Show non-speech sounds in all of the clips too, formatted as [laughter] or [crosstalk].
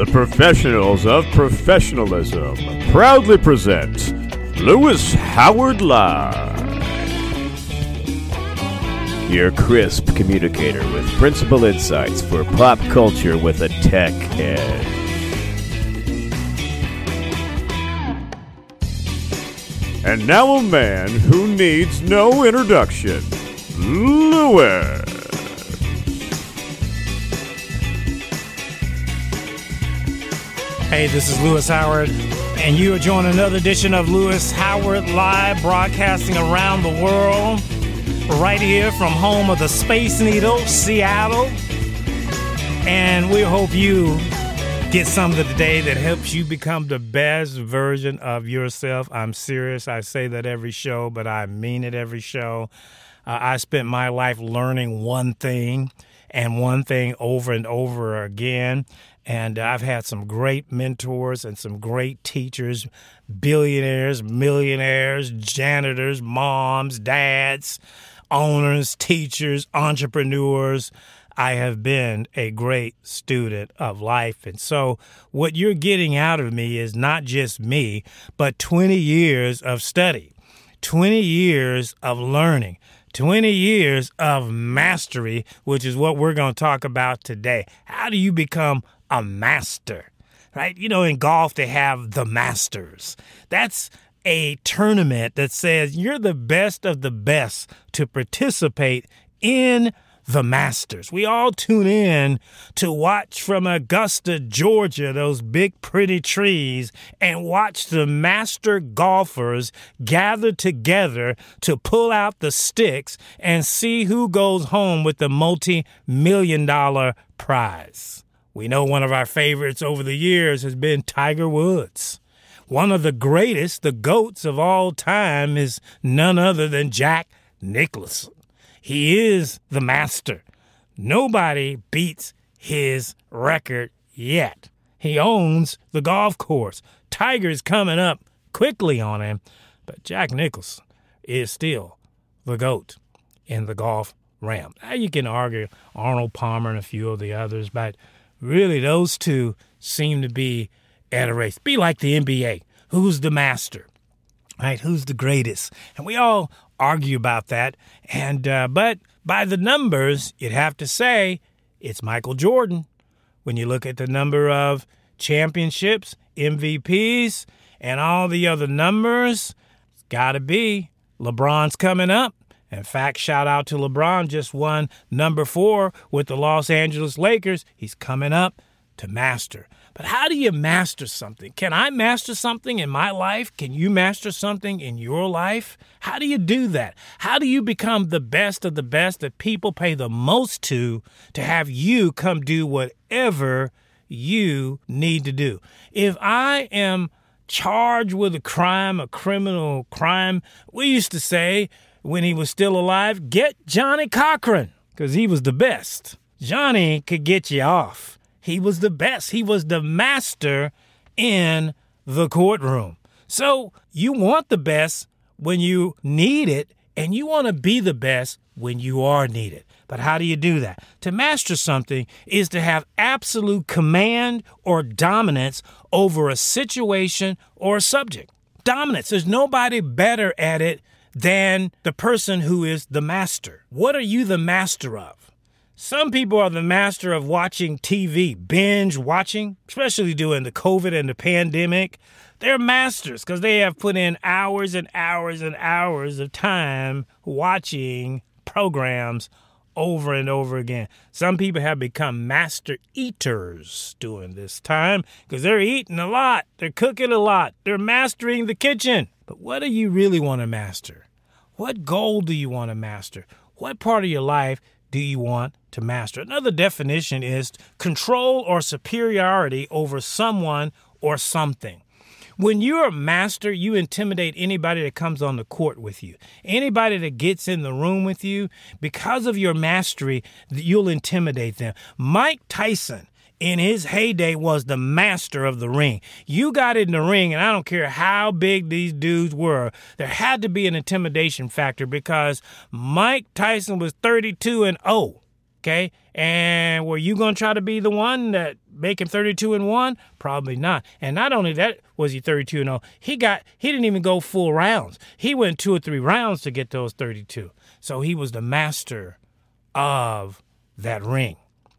The professionals of professionalism proudly present Lewis Howard Live. Your crisp communicator with principal insights for pop culture with a tech edge. And now a man who needs no introduction, Lewis. Hey, this is Lewis Howard, and you are joining another edition of Lewis Howard Live, broadcasting around the world, right here from home of the Space Needle, Seattle. And we hope you get something today that helps you become the best version of yourself. I'm serious. I say that every show, but I mean it every show. Uh, I spent my life learning one thing and one thing over and over again. And I've had some great mentors and some great teachers, billionaires, millionaires, janitors, moms, dads, owners, teachers, entrepreneurs. I have been a great student of life. And so, what you're getting out of me is not just me, but 20 years of study, 20 years of learning. 20 years of mastery, which is what we're going to talk about today. How do you become a master? Right? You know, in golf, they have the Masters. That's a tournament that says you're the best of the best to participate in the Masters. We all tune in to watch from Augusta, Georgia, those big pretty trees, and watch the master golfers gather together to pull out the sticks and see who goes home with the multi million dollar prize. We know one of our favorites over the years has been Tiger Woods. One of the greatest, the GOATs of all time, is none other than Jack Nicklaus. He is the master. Nobody beats his record yet. He owns the golf course. Tiger's coming up quickly on him, but Jack Nicklaus is still the GOAT in the golf realm. Now you can argue Arnold Palmer and a few of the others, but really those two seem to be at a race. Be like the NBA. Who's the master? Right? Who's the greatest? And we all argue about that. And uh, but by the numbers, you'd have to say it's Michael Jordan. When you look at the number of championships, MVPs, and all the other numbers, it's got to be LeBron's coming up. In fact, shout out to LeBron, just won number four with the Los Angeles Lakers. He's coming up to master. But how do you master something? Can I master something in my life? Can you master something in your life? How do you do that? How do you become the best of the best that people pay the most to to have you come do whatever you need to do? If I am charged with a crime, a criminal crime, we used to say when he was still alive, get Johnnie Cochran because he was the best. Johnnie could get you off. He was the best. He was the master in the courtroom. So you want the best when you need it, and you want to be the best when you are needed. But how do you do that? To master something is to have absolute command or dominance over a situation or a subject. Dominance. There's nobody better at it than the person who is the master. What are you the master of? Some people are the master of watching TV, binge watching, especially during the COVID and the pandemic. They're masters because they have put in hours and hours and hours of time watching programs over and over again. Some people have become master eaters during this time because they're eating a lot, they're cooking a lot, they're mastering the kitchen. But what do you really want to master? What goal do you want to master? What part of your life do you want to master? Another definition is control or superiority over someone or something. When you're a master, you intimidate anybody that comes on the court with you. Anybody that gets in the room with you, because of your mastery, you'll intimidate them. Mike Tyson in his heyday was the master of the ring. You got in the ring, and I don't care how big these dudes were, there had to be an intimidation factor because Mike Tyson was 32 and 0 Okay. And were you going to try to be the one that make him 32 and 1? Probably not. And not only that was he 32 and 0, he got he didn't even go full rounds. He went two or three rounds to get those 32. So he was the master of that ring.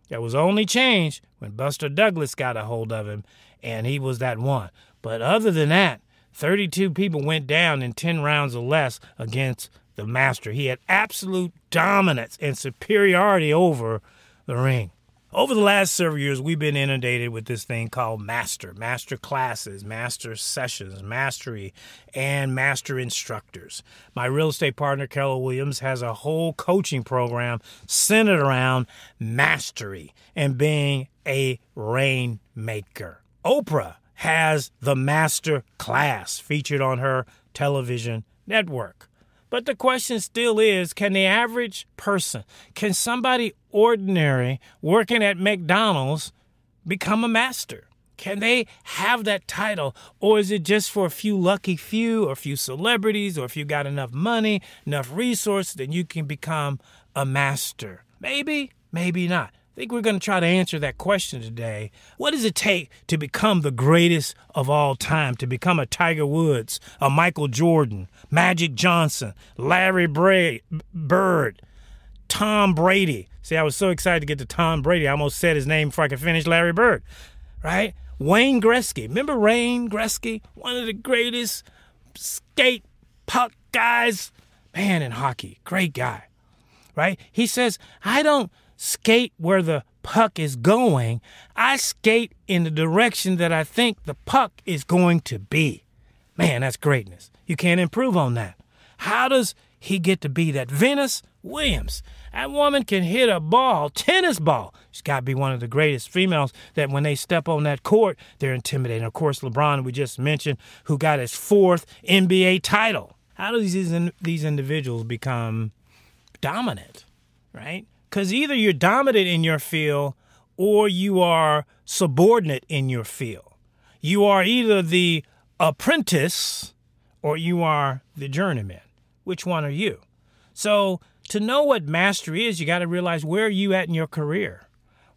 That was only changed when Buster Douglas got a hold of him and he was that one. But other than that, 32 people went down in 10 rounds or less against the master. He had absolute dominance and superiority over the ring. Over the last several years, we've been inundated with this thing called master, master classes, master sessions, mastery, and master instructors. My real estate partner, Carol Williams, has a whole coaching program centered around mastery and being a rainmaker. Oprah has the master class featured on her television network. But the question still is can the average person, can somebody ordinary working at McDonald's become a master? Can they have that title? Or is it just for a few lucky few or a few celebrities or if you got enough money, enough resources, then you can become a master? Maybe, maybe not. Think we're going to try to answer that question today. What does it take to become the greatest of all time, to become a Tiger Woods, a Michael Jordan, Magic Johnson, Larry Bray, Bird, Tom Brady? See, I was so excited to get to Tom Brady, I almost said his name before I could finish Larry Bird, right? Wayne Gretzky. Remember Wayne Gretzky? One of the greatest skate puck guys, man, in hockey. Great guy, right? He says, I don't skate where the puck is going. I skate in the direction that I think the puck is going to be. Man, that's greatness. You can't improve on that. How does he get to be that? Venus Williams. That woman can hit a ball, tennis ball. She's got to be one of the greatest females that when they step on that court, they're intimidating. Of course, LeBron, we just mentioned, who got his fourth NBA title. How do these, these individuals become dominant, right? Because either you're dominant in your field or you are subordinate in your field. You are either the apprentice or you are the journeyman. Which one are you? So, to know what mastery is, you got to realize where are you at in your career?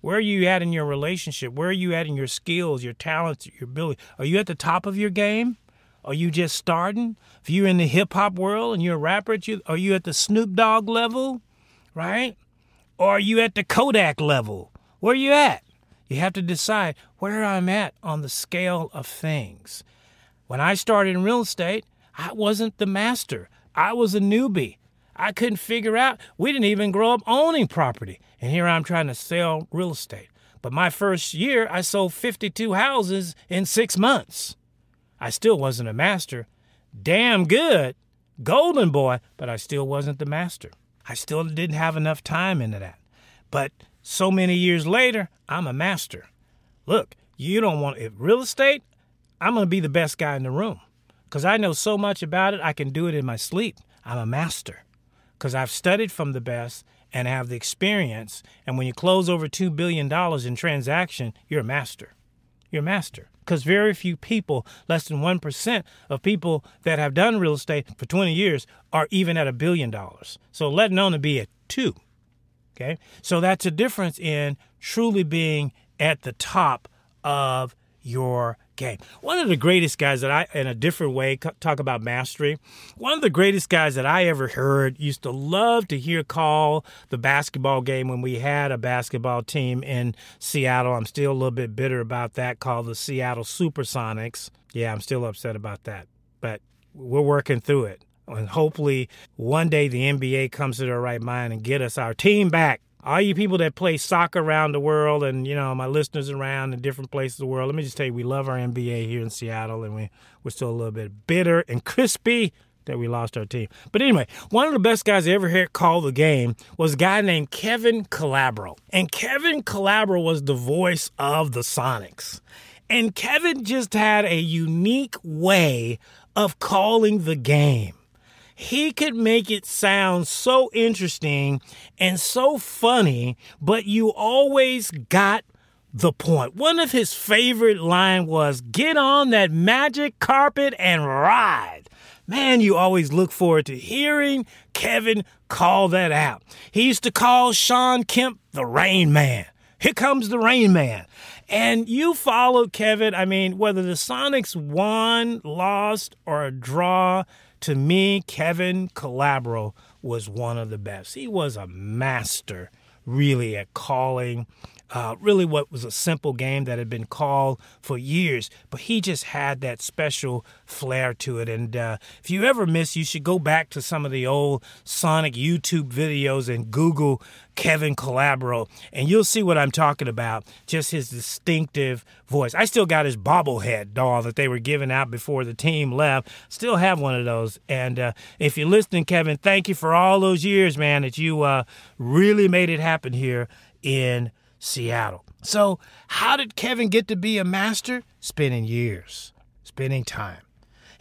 Where are you at in your relationship? Where are you at in your skills, your talents, your ability? Are you at the top of your game? Are you just starting? If you're in the hip hop world and you're a rapper, are you at the Snoop Dogg level? Right? Or are you at the Kodak level? Where are you at? You have to decide where I'm at on the scale of things. When I started in real estate, I wasn't the master. I was a newbie. I couldn't figure out. We didn't even grow up owning property. And here I'm trying to sell real estate. But my first year, I sold 52 houses in six months. I still wasn't a master. Damn good, golden boy, but I still wasn't the master. I still didn't have enough time into that. But so many years later, I'm a master. Look, you don't want it. Real estate, I'm going to be the best guy in the room because I know so much about it, I can do it in my sleep. I'm a master because I've studied from the best and have the experience. And when you close over $2 billion in transaction, you're a master. You're master because very few people, less than 1% of people that have done real estate for 20 years, are even at a billion dollars. So let alone to be at two. Okay. So that's a difference in truly being at the top of your game. One of the greatest guys that I, in a different way, talk about mastery. One of the greatest guys that I ever heard used to love to hear call the basketball game when we had a basketball team in Seattle. I'm still a little bit bitter about that, called the Seattle Supersonics. Yeah, I'm still upset about that, but we're working through it. And hopefully, one day the NBA comes to their right mind and get us our team back all you people that play soccer around the world and you know my listeners around in different places of the world let me just tell you we love our nba here in seattle and we, we're still a little bit bitter and crispy that we lost our team. But anyway one of the best guys i ever heard call the game was a guy named kevin calabro. And kevin calabro was the voice of the sonics. And kevin just had a unique way of calling the game he could make it sound so interesting and so funny, but you always got the point. One of his favorite line was, "Get on that magic carpet and ride." man, you always look forward to hearing Kevin call that out. He used to call Shawn Kemp the Rain Man. Here comes the Rain Man. And you followed Kevin. I mean, whether the Sonics won, lost, or a draw, to me, Kevin Calabro was one of the best. He was a master, really, at calling uh, really what was a simple game that had been called for years, but he just had that special flair to it. And uh, if you ever miss, you should go back to some of the old Sonic YouTube videos and Google Kevin Calabro, and you'll see what I'm talking about. Just his distinctive voice. I still got his bobblehead doll that they were giving out before the team left. Still have one of those. And uh, if you're listening, Kevin, thank you for all those years, man, that you uh, really made it happen here in Seattle. So, how did Kevin get to be a master? Spending years, spending time.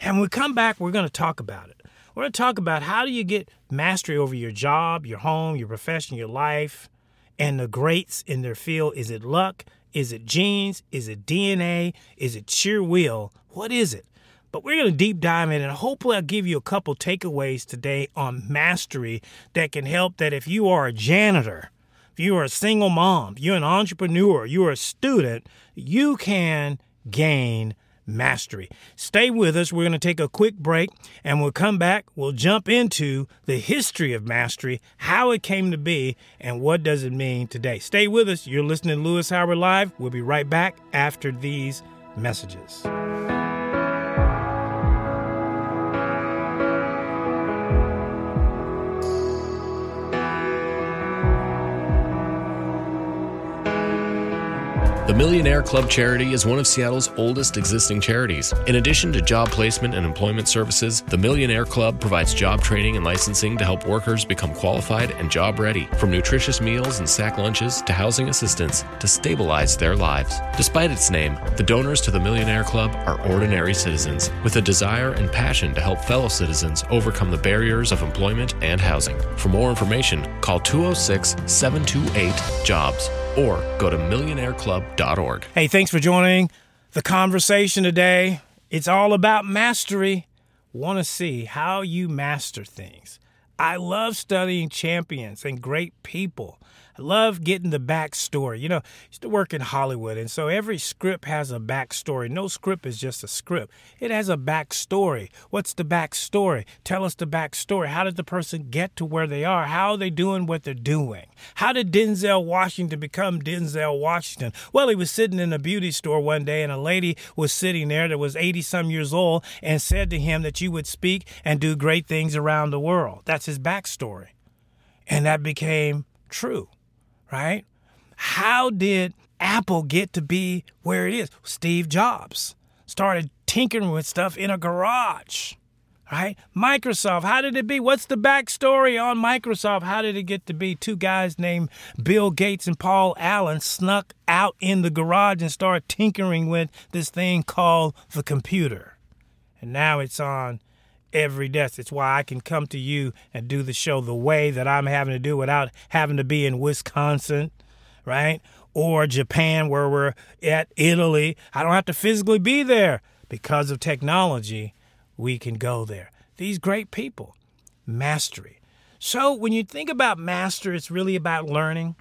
And when we come back, we're going to talk about it. We're going to talk about how do you get mastery over your job, your home, your profession, your life, and the greats in their field. Is it luck? Is it genes? Is it DNA? Is it sheer will? What is it? But we're going to deep dive in and hopefully I'll give you a couple takeaways today on mastery that can help that if you are a janitor, if you are a single mom, you're an entrepreneur, you're a student, you can gain mastery. Stay with us. We're going to take a quick break and we'll come back. We'll jump into the history of mastery, how it came to be, and what does it mean today. Stay with us. You're listening to Louis Howard Live. We'll be right back after these messages. The Millionaire Club charity is one of Seattle's oldest existing charities. In addition to job placement and employment services, the Millionaire Club provides job training and licensing to help workers become qualified and job ready, from nutritious meals and sack lunches to housing assistance to stabilize their lives. Despite its name, the donors to the Millionaire Club are ordinary citizens with a desire and passion to help fellow citizens overcome the barriers of employment and housing. For more information, call 206 728 JOBS or go to millionaireclub.org. Hey, thanks for joining the conversation today. It's all about mastery. Want to see how you master things. I love studying champions and great people. I love getting the backstory. You know, I used to work in Hollywood, and so every script has a backstory. No script is just a script, it has a backstory. What's the backstory? Tell us the backstory. How did the person get to where they are? How are they doing what they're doing? How did Denzel Washington become Denzel Washington? Well, he was sitting in a beauty store one day, and a lady was sitting there that was 80 some years old and said to him that you would speak and do great things around the world. That's his backstory. And that became true right? How did Apple get to be where it is? Steve Jobs started tinkering with stuff in a garage, right? Microsoft, how did it be? What's the backstory on Microsoft? How did it get to be? Two guys named Bill Gates and Paul Allen snuck out in the garage and started tinkering with this thing called the computer. And now it's on every desk. It's why I can come to you and do the show the way that I'm having to do without having to be in Wisconsin, right? Or Japan, where we're at Italy. I don't have to physically be there. Because of technology, we can go there. These great people, mastery. So when you think about master, it's really about learning.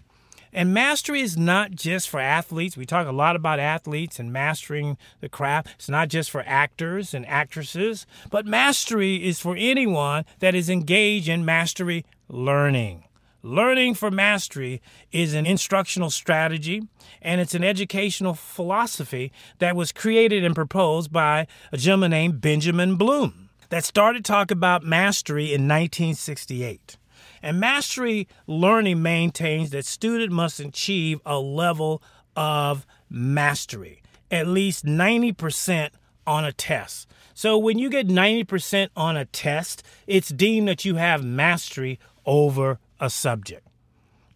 And mastery is not just for athletes. We talk a lot about athletes and mastering the craft. It's not just for actors and actresses, but mastery is for anyone that is engaged in mastery learning. Learning for Mastery is an instructional strategy and it's an educational philosophy that was created and proposed by a gentleman named Benjamin Bloom that started talking about mastery in 1968. And mastery learning maintains that student must achieve a level of mastery, at least 90% on a test. So when you get 90% on a test, it's deemed that you have mastery over a subject.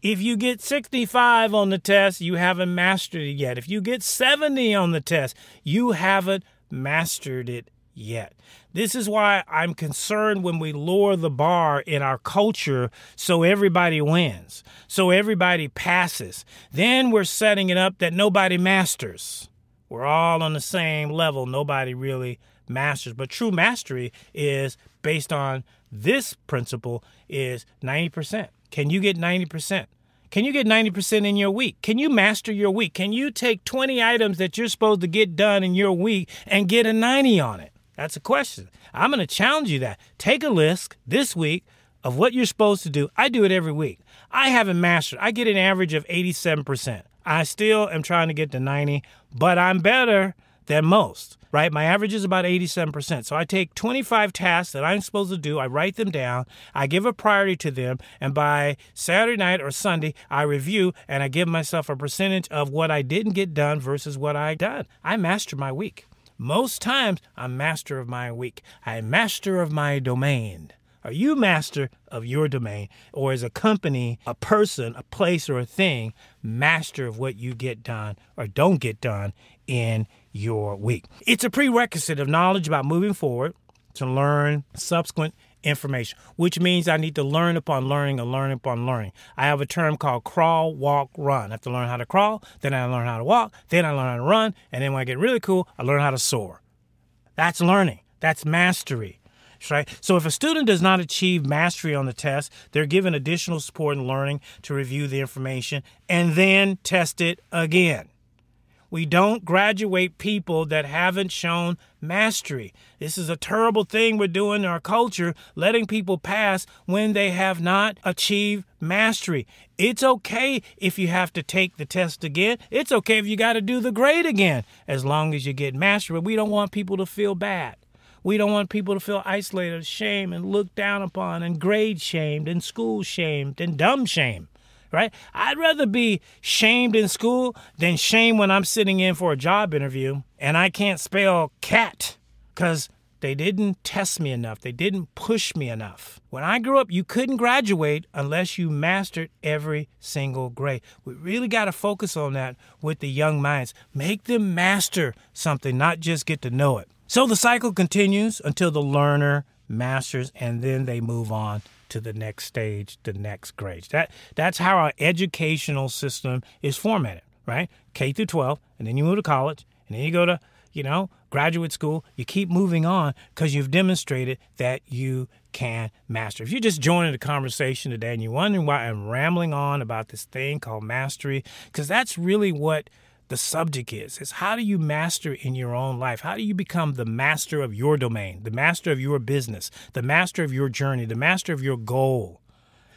If you get 65 on the test, you haven't mastered it yet. If you get 70 on the test, you haven't mastered it yet. This is why I'm concerned when we lower the bar in our culture so everybody wins, so everybody passes. Then we're setting it up that nobody masters. We're all on the same level. Nobody really masters. But true mastery is based on this principle is 90%. Can you get 90%? Can you get 90% in your week? Can you master your week? Can you take 20 items that you're supposed to get done in your week and get a 90 on it? That's a question. I'm going to challenge you that. Take a list this week of what you're supposed to do. I do it every week. I haven't mastered. I get an average of 87%. I still am trying to get to 90, but I'm better than most, right? My average is about 87%. So I take 25 tasks that I'm supposed to do, I write them down, I give a priority to them, and by Saturday night or Sunday, I review and I give myself a percentage of what I didn't get done versus what I done. I master my week. Most times, I'm master of my week. I'm master of my domain. Are you master of your domain? Or is a company, a person, a place, or a thing master of what you get done or don't get done in your week. It's a prerequisite of knowledge about moving forward to learn subsequent information, which means I need to learn upon learning and learn upon learning. I have a term called crawl, walk, run. I have to learn how to crawl, then I learn how to walk, then I learn how to run, and then when I get really cool, I learn how to soar. That's learning. That's mastery. Right? So if a student does not achieve mastery on the test, they're given additional support and learning to review the information and then test it again. We don't graduate people that haven't shown mastery. This is a terrible thing we're doing in our culture, letting people pass when they have not achieved mastery. It's okay if you have to take the test again. It's okay if you got to do the grade again, as long as you get mastery. But we don't want people to feel bad. We don't want people to feel isolated, shamed, and looked down upon, and grade shamed, and school shamed, and dumb shamed right? I'd rather be shamed in school than shamed when I'm sitting in for a job interview and I can't spell cat because they didn't test me enough. They didn't push me enough. When I grew up, you couldn't graduate unless you mastered every single grade. We really got to focus on that with the young minds. Make them master something, not just get to know it. So the cycle continues until the learner masters and then they move on to the next stage, the next grade. That that's how our educational system is formatted, right? K through 12, and then you move to college, and then you go to, you know, graduate school. You keep moving on because you've demonstrated that you can master. If you're just joining the conversation today and you're wondering why I'm rambling on about this thing called mastery, because that's really what the subject is is how do you master in your own life? How do you become the master of your domain the master of your business the master of your journey the master of your goal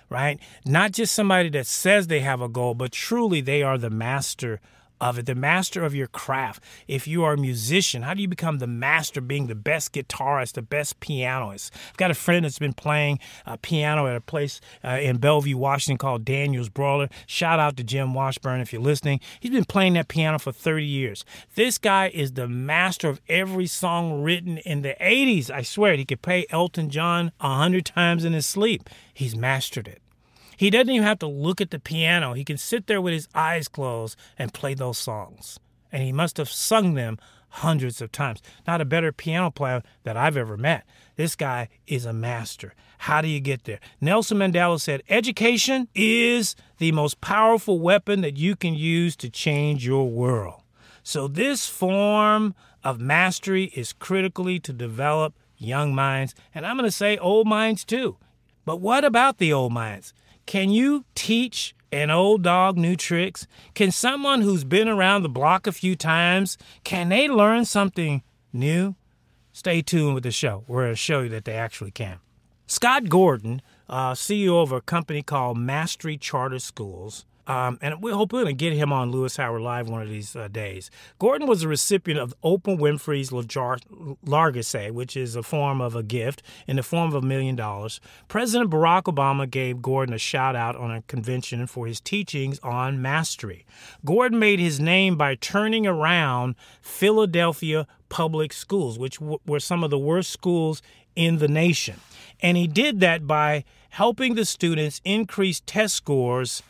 right? Not just somebody that says they have a goal but truly they are the master of it, the master of your craft. If you are a musician, how do you become the master, being the best guitarist, the best pianist? I've got a friend that's been playing uh, piano at a place uh, in Bellevue, Washington called Daniel's Broiler. Shout out to Jim Washburn if you're listening. He's been playing that piano for 30 years. This guy is the master of every song written in the 80s. I swear, he could play Elton John a hundred times in his sleep. He's mastered it. He doesn't even have to look at the piano. He can sit there with his eyes closed and play those songs. And he must have sung them hundreds of times. Not a better piano player that I've ever met. This guy is a master. How do you get there? Nelson Mandela said, Education is the most powerful weapon that you can use to change your world. So, this form of mastery is critically to develop young minds, and I'm going to say old minds too. But what about the old minds? Can you teach an old dog new tricks? Can someone who's been around the block a few times, can they learn something new? Stay tuned with the show. We're going to show you that they actually can. Scott Gordon, uh, CEO of a company called Mastery Charter Schools, um, and we're going to get him on Lewis Howard Live one of these uh, days. Gordon was a recipient of Oprah Winfrey's Largesse, which is a form of a gift in the form of a million dollars. President Barack Obama gave Gordon a shout out on a convention for his teachings on mastery. Gordon made his name by turning around Philadelphia public schools, which w- were some of the worst schools in the nation. And he did that by helping the students increase test scores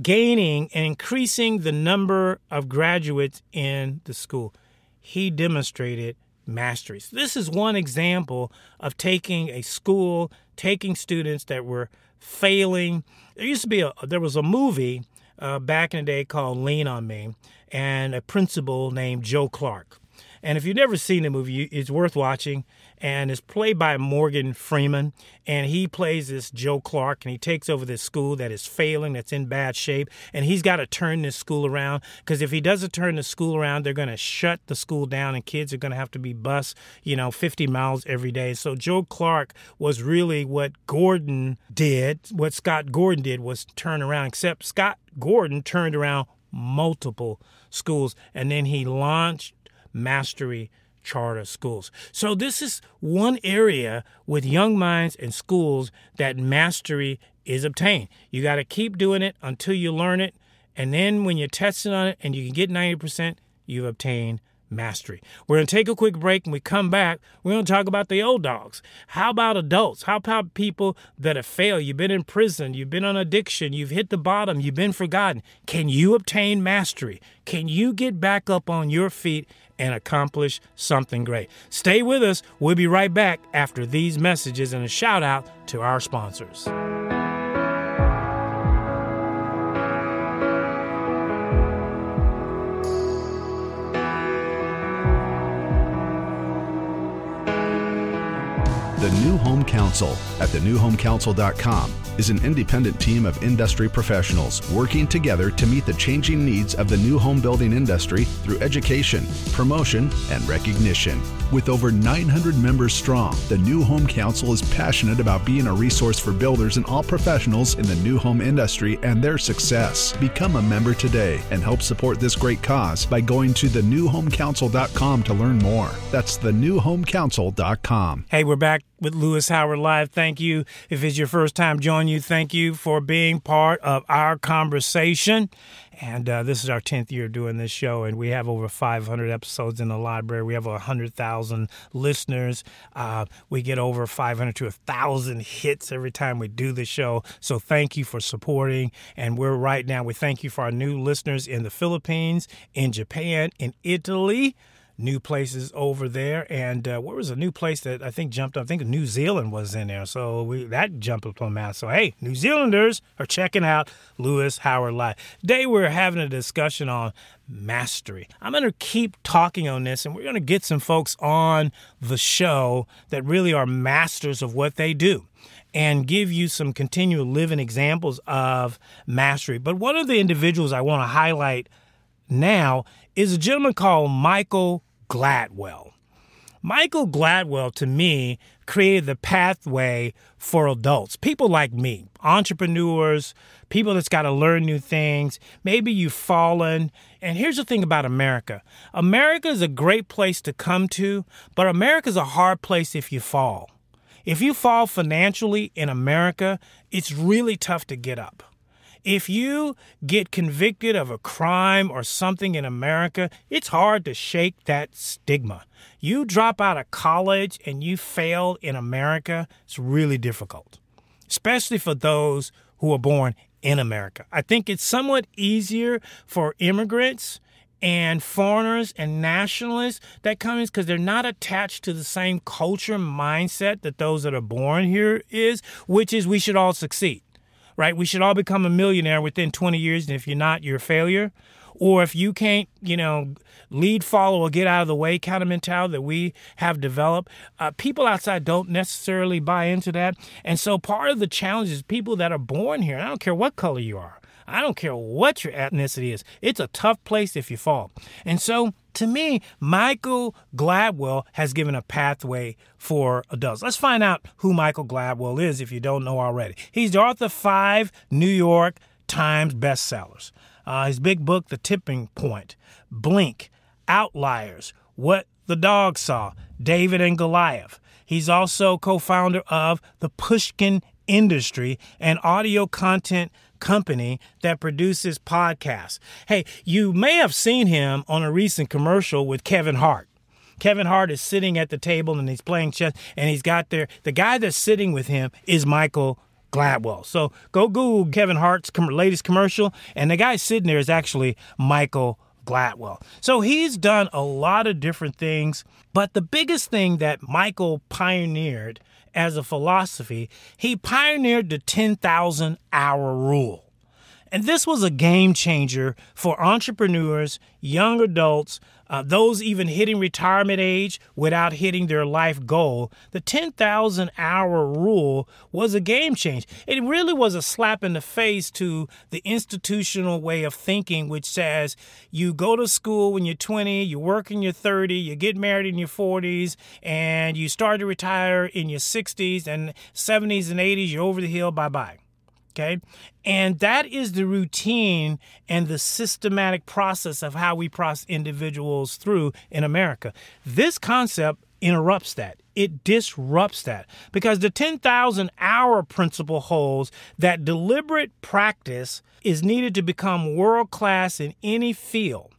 gaining and increasing the number of graduates in the school. He demonstrated mastery. So this is one example of taking a school, taking students that were failing. There used to be a there was a movie uh, back in the day called Lean on Me, and a principal named Joe Clark. And if you've never seen the movie, it's worth watching. And it's played by Morgan Freeman. And he plays this Joe Clark, and he takes over this school that is failing, that's in bad shape. And he's got to turn this school around because if he doesn't turn the school around, they're going to shut the school down, and kids are going to have to be bused, you know, 50 miles every day. So Joe Clark was really what Gordon did. What Scott Gordon did was turn around, except Scott Gordon turned around multiple schools, and then he launched Mastery Charter Schools. So, this is one area with young minds and schools that mastery is obtained. You got to keep doing it until you learn it, and then when you're testing on it and you can get 90%, you've obtained mastery. We're going to take a quick break and we come back. We're going to talk about the old dogs. How about adults? How about people that have failed? You've been in prison, you've been on addiction, you've hit the bottom, you've been forgotten. Can you obtain mastery? Can you get back up on your feet and accomplish something great? Stay with us. We'll be right back after these messages and a shout out to our sponsors. Home Council at thenewhomecouncil.com is an independent team of industry professionals working together to meet the changing needs of the new home building industry through education, promotion, and recognition. With over 900 members strong, the New Home Council is passionate about being a resource for builders and all professionals in the new home industry and their success. Become a member today and help support this great cause by going to thenewhomecouncil.com to learn more. That's thenewhomecouncil.com. Hey, we're back with Lewis Howard Live. Thank you. If it's your first time joining you, thank you for being part of our conversation. And uh, this is our 10th year doing this show, and we have over 500 episodes in the library. We have 100,000 listeners. Uh, we get over 500 to 1,000 hits every time we do the show. So thank you for supporting. And we're right now, we thank you for our new listeners in the Philippines, in Japan, in Italy new places over there. And uh, where was a new place that I think jumped up? I think New Zealand was in there. So we, that jumped up on map. So, hey, New Zealanders are checking out Lewis Howard Live. Today we're having a discussion on mastery. I'm going to keep talking on this, and we're going to get some folks on the show that really are masters of what they do and give you some continual living examples of mastery. But one of the individuals I want to highlight now is a gentleman called Michael Gladwell. Michael Gladwell, to me, created the pathway for adults, people like me, entrepreneurs, people that's got to learn new things. Maybe you've fallen. And here's the thing about America America is a great place to come to, but America is a hard place if you fall. If you fall financially in America, it's really tough to get up. If you get convicted of a crime or something in America, it's hard to shake that stigma. You drop out of college and you fail in America, it's really difficult, especially for those who are born in America. I think it's somewhat easier for immigrants and foreigners and nationalists that come in because they're not attached to the same culture mindset that those that are born here is, which is we should all succeed right? We should all become a millionaire within 20 years, and if you're not, you're a failure. Or if you can't, you know, lead, follow, or get out of the way kind of mentality that we have developed, uh, people outside don't necessarily buy into that. And so part of the challenge is people that are born here, I don't care what color you are, I don't care what your ethnicity is, it's a tough place if you fall. And so to me, Michael Gladwell has given a pathway for adults. Let's find out who Michael Gladwell is if you don't know already. He's the author of five New York Times bestsellers. Uh, his big book, The Tipping Point, Blink, Outliers, What the Dog Saw, David and Goliath. He's also co founder of the Pushkin Industry, an audio content company that produces podcasts. Hey, you may have seen him on a recent commercial with Kevin Hart. Kevin Hart is sitting at the table and he's playing chess and he's got there the guy that's sitting with him is Michael Gladwell. So go Google Kevin Hart's latest commercial and the guy sitting there is actually Michael Gladwell. So he's done a lot of different things, but the biggest thing that Michael pioneered as a philosophy, he pioneered the 10,000 hour rule. And this was a game changer for entrepreneurs, young adults, uh, those even hitting retirement age without hitting their life goal. The 10,000 hour rule was a game change. It really was a slap in the face to the institutional way of thinking, which says you go to school when you're 20, you work in your 30, you get married in your 40s, and you start to retire in your 60s and 70s and 80s, you're over the hill, bye bye. Okay. And that is the routine and the systematic process of how we process individuals through in America. This concept interrupts that. It disrupts that because the 10,000 hour principle holds that deliberate practice is needed to become world class in any field.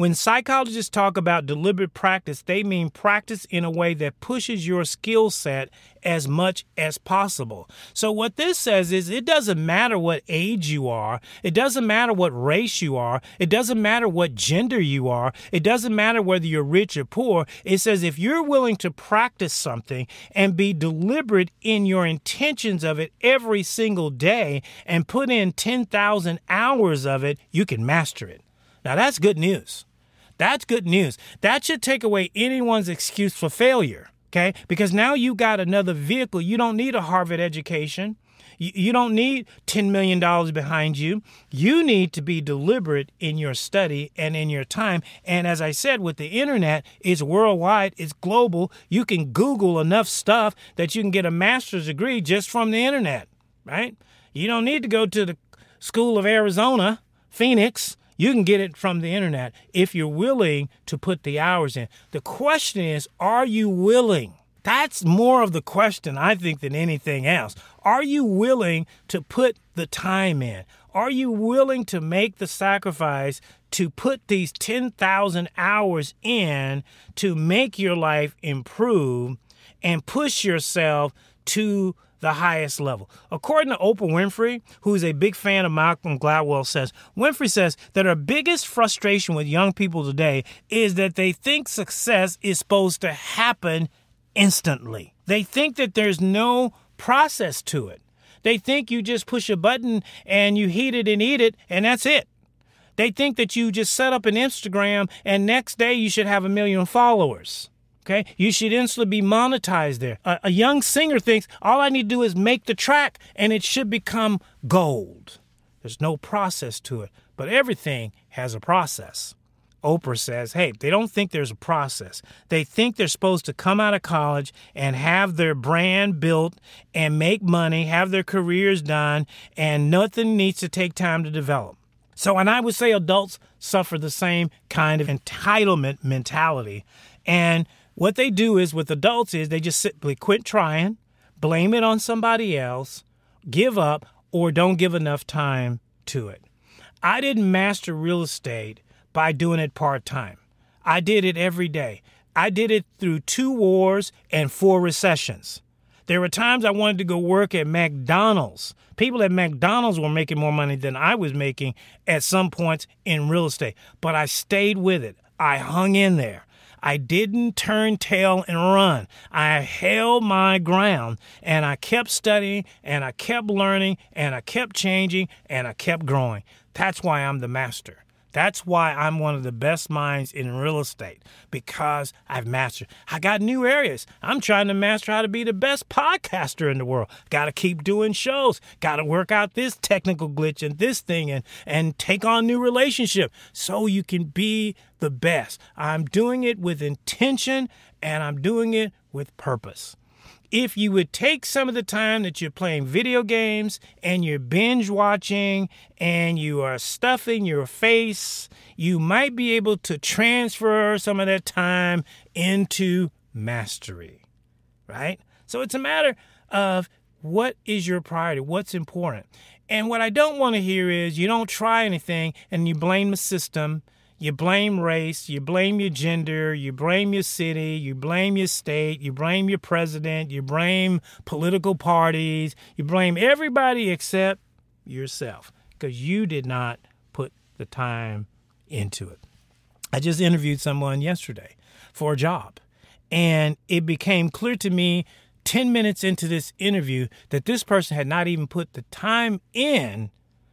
When psychologists talk about deliberate practice, they mean practice in a way that pushes your skill set as much as possible. So, what this says is it doesn't matter what age you are, it doesn't matter what race you are, it doesn't matter what gender you are, it doesn't matter whether you're rich or poor. It says if you're willing to practice something and be deliberate in your intentions of it every single day and put in 10,000 hours of it, you can master it. Now, that's good news. That's good news. That should take away anyone's excuse for failure, okay? Because now you got another vehicle. You don't need a Harvard education. You don't need $10 million behind you. You need to be deliberate in your study and in your time. And as I said, with the internet, it's worldwide, it's global. You can Google enough stuff that you can get a master's degree just from the internet, right? You don't need to go to the School of Arizona, Phoenix, you can get it from the internet if you're willing to put the hours in. The question is, are you willing? That's more of the question, I think, than anything else. Are you willing to put the time in? Are you willing to make the sacrifice to put these 10,000 hours in to make your life improve and push yourself to the highest level. According to Oprah Winfrey, who is a big fan of Malcolm Gladwell, says Winfrey says that her biggest frustration with young people today is that they think success is supposed to happen instantly. They think that there's no process to it. They think you just push a button and you heat it and eat it, and that's it. They think that you just set up an Instagram and next day you should have a million followers. Okay, you should instantly be monetized there. A, a, young singer thinks all I need to do is make the track and it should become gold. There's no process to it, but everything has a process. Oprah says, hey, they don't think there's a process. They think they're supposed to come out of college and have their brand built and make money, have their careers done, and nothing needs to take time to develop. So, and I would say adults suffer the same kind of entitlement mentality. And what they do is with adults is they just simply quit trying, blame it on somebody else, give up, or don't give enough time to it. I didn't master real estate by doing it part time. I did it every day. I did it through two wars and four recessions. There were times I wanted to go work at McDonald's. People at McDonald's were making more money than I was making at some points in real estate, but I stayed with it. I hung in there. I didn't turn tail and run. I held my ground and I kept studying and I kept learning and I kept changing and I kept growing. That's why I'm the master. That's why I'm one of the best minds in real estate because I've mastered. I got new areas. I'm trying to master how to be the best podcaster in the world. Got to keep doing shows. Got to work out this technical glitch and this thing and and take on new relationship so you can be the best. I'm doing it with intention and I'm doing it with purpose if you would take some of the time that you're playing video games and you're binge watching and you are stuffing your face, you might be able to transfer some of that time into mastery, right? So it's a matter of what is your priority, what's important. And what I don't want to hear is you don't try anything and you blame the system you blame race, you blame your gender, you blame your city, you blame your state, you blame your president, you blame political parties, you blame everybody except yourself because you did not put the time into it. I just interviewed someone yesterday for a job, and it became clear to me 10 minutes into this interview that this person had not even put the time in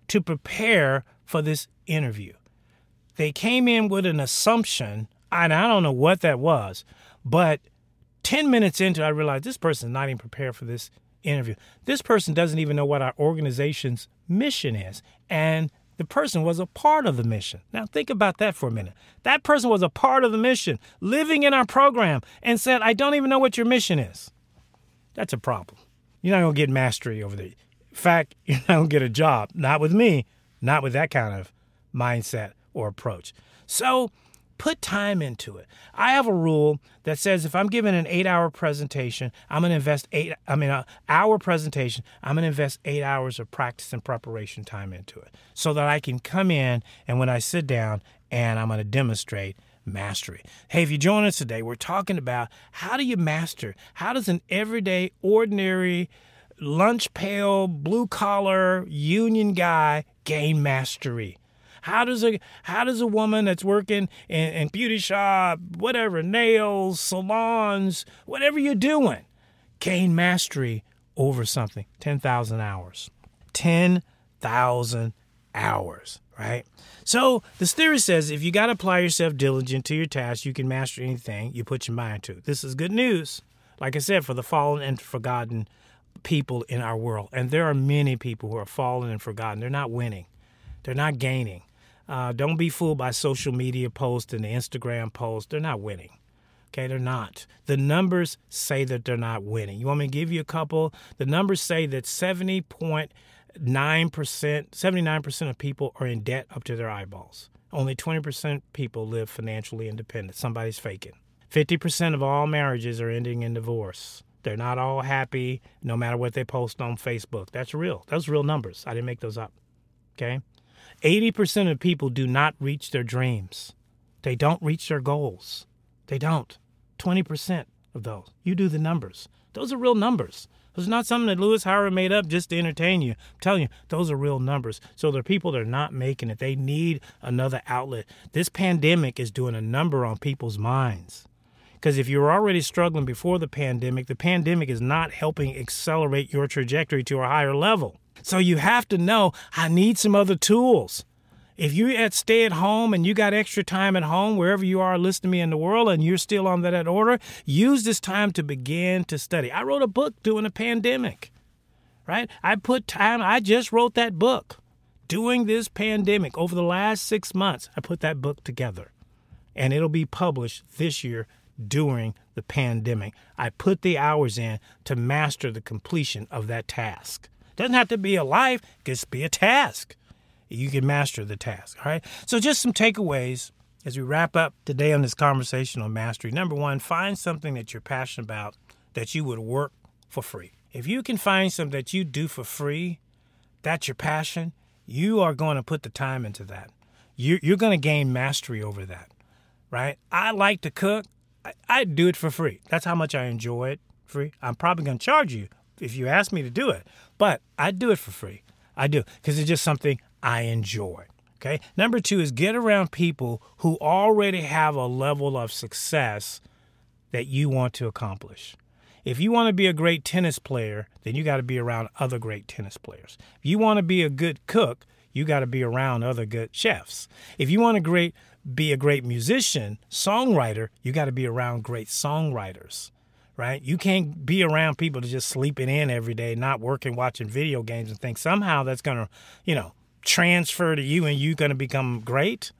to prepare for this interview. They came in with an assumption, and I don't know what that was, but 10 minutes into it, I realized this person is not even prepared for this interview. This person doesn't even know what our organization's mission is. And the person was a part of the mission. Now, think about that for a minute. That person was a part of the mission, living in our program, and said, I don't even know what your mission is. That's a problem. You're not going to get mastery over there. In fact, [laughs] you're not going to get a job. Not with me, not with that kind of mindset or approach. So, put time into it. I have a rule that says if I'm giving an eight hour presentation, I'm going to invest eight, I mean, an hour presentation, I'm going to invest eight hours of practice and preparation time into it so that I can come in and when I sit down and I'm going to demonstrate mastery. Hey, if you join us today, we're talking about how do you master? How does an everyday, ordinary, lunch pail, blue collar, union guy gain mastery? How does a how does a woman that's working in, in beauty shop, whatever, nails, salons, whatever you're doing, gain mastery over something? Ten thousand hours. Ten thousand hours, right? So this theory says if you got to apply yourself diligent to your task, you can master anything you put your mind to. This is good news, like I said, for the fallen and forgotten people in our world. And there are many people who are fallen and forgotten. They're not winning, they're not gaining. Uh, don't be fooled by social media posts and Instagram posts. They're not winning. Okay, they're not. The numbers say that they're not winning. You want me to give you a couple? The numbers say that 70.9%, 79% of people are in debt up to their eyeballs. Only 20% people live financially independent. Somebody's faking. 50% of all marriages are ending in divorce. They're not all happy no matter what they post on Facebook. That's real. Those real numbers. I didn't make those up. Okay? 80% of people do not reach their dreams. They don't reach their goals. They don't. 20% of those. You do the numbers. Those are real numbers. Those are not something that Louis Howard made up just to entertain you. I'm telling you, those are real numbers. So there are people that are not making it. They need another outlet. This pandemic is doing a number on people's minds. Because if you're already struggling before the pandemic, the pandemic is not helping accelerate your trajectory to a higher level. So you have to know I need some other tools. If you at stay at home and you got extra time at home, wherever you are listening to me in the world, and you're still on that order, use this time to begin to study. I wrote a book during a pandemic, right? I put time, I just wrote that book. During this pandemic, over the last six months, I put that book together. And it'll be published this year during the pandemic. I put the hours in to master the completion of that task. Doesn't have to be a life, it can just be a task. You can master the task. All right. So just some takeaways as we wrap up today on this conversation on mastery. Number one, find something that you're passionate about that you would work for free. If you can find something that you do for free, that's your passion, you are going to put the time into that. You're, going to gain mastery over that, right? I like to cook. I do it for free. That's how much I enjoy it free. I'm probably going to charge you if you ask me to do it, but I do it for free. I do because it's just something I enjoy. Okay. Number two is get around people who already have a level of success that you want to accomplish. If you want to be a great tennis player, then you got to be around other great tennis players. If you want to be a good cook, you got to be around other good chefs. If you want to great be a great musician, songwriter, you got to be around great songwriters right? You can't be around people to just sleeping in every day, not working, watching video games, and think somehow that's going to, you know, transfer to you and you're going to become great.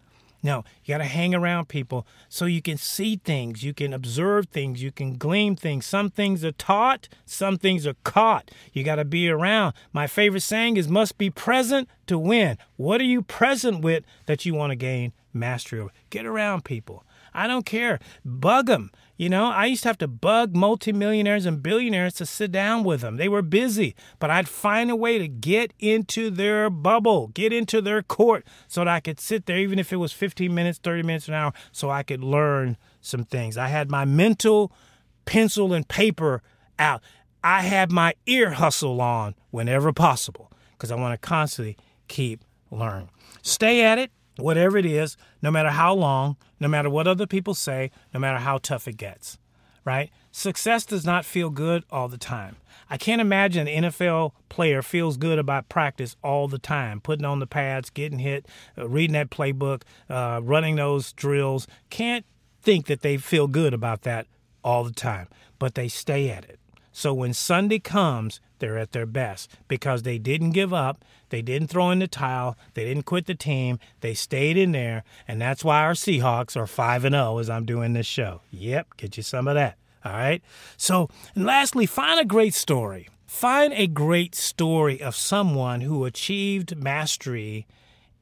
No, you got to hang around people so you can see things, you can observe things, you can glean things. Some things are taught, some things are caught. You got to be around. My favorite saying is must be present to win. What are you present with that you want to gain mastery over? Get around people. I don't care. Bug them. You know, I used to have to bug multimillionaires and billionaires to sit down with them. They were busy, but I'd find a way to get into their bubble, get into their court so that I could sit there, even if it was 15 minutes, 30 minutes, an hour, so I could learn some things. I had my mental pencil and paper out. I had my ear hustle on whenever possible because I want to constantly keep learning. Stay at it whatever it is, no matter how long, no matter what other people say, no matter how tough it gets, right? success does not feel good all the time. I can't imagine an NFL player feels good about practice all the time, putting on the pads, getting hit, uh, reading that playbook, uh, running those drills. Can't think that they feel good about that all the time, but they stay at it. So when Sunday comes, they're at their best because they didn't give up, they didn't throw in the towel, they didn't quit the team, they stayed in there, and that's why our Seahawks are 5 and 0 as I'm doing this show. Yep, get you some of that. All right? So, and lastly, find a great story. Find a great story of someone who achieved mastery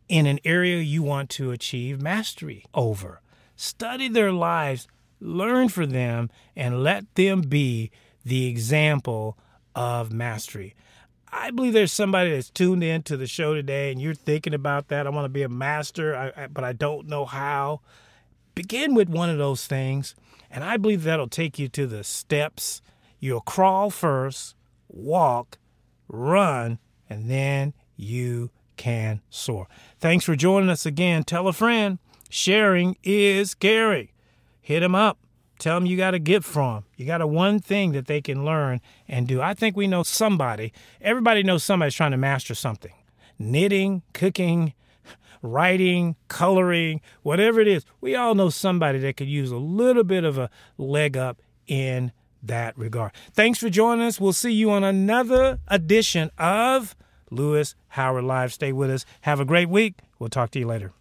in an area you want to achieve mastery over. Study their lives, learn from them, and let them be the example of mastery. I believe there's somebody that's tuned in to the show today and you're thinking about that. I want to be a master, but I don't know how. Begin with one of those things, and I believe that'll take you to the steps. You'll crawl first, walk, run, and then you can soar. Thanks for joining us again. Tell a friend. Sharing is caring. Hit him up. Tell them you got a gift from. You got a one thing that they can learn and do. I think we know somebody. Everybody knows somebody's trying to master something. Knitting, cooking, writing, coloring, whatever it is. We all know somebody that could use a little bit of a leg up in that regard. Thanks for joining us. We'll see you on another edition of Louis Howard Live. Stay with us. Have a great week. We'll talk to you later.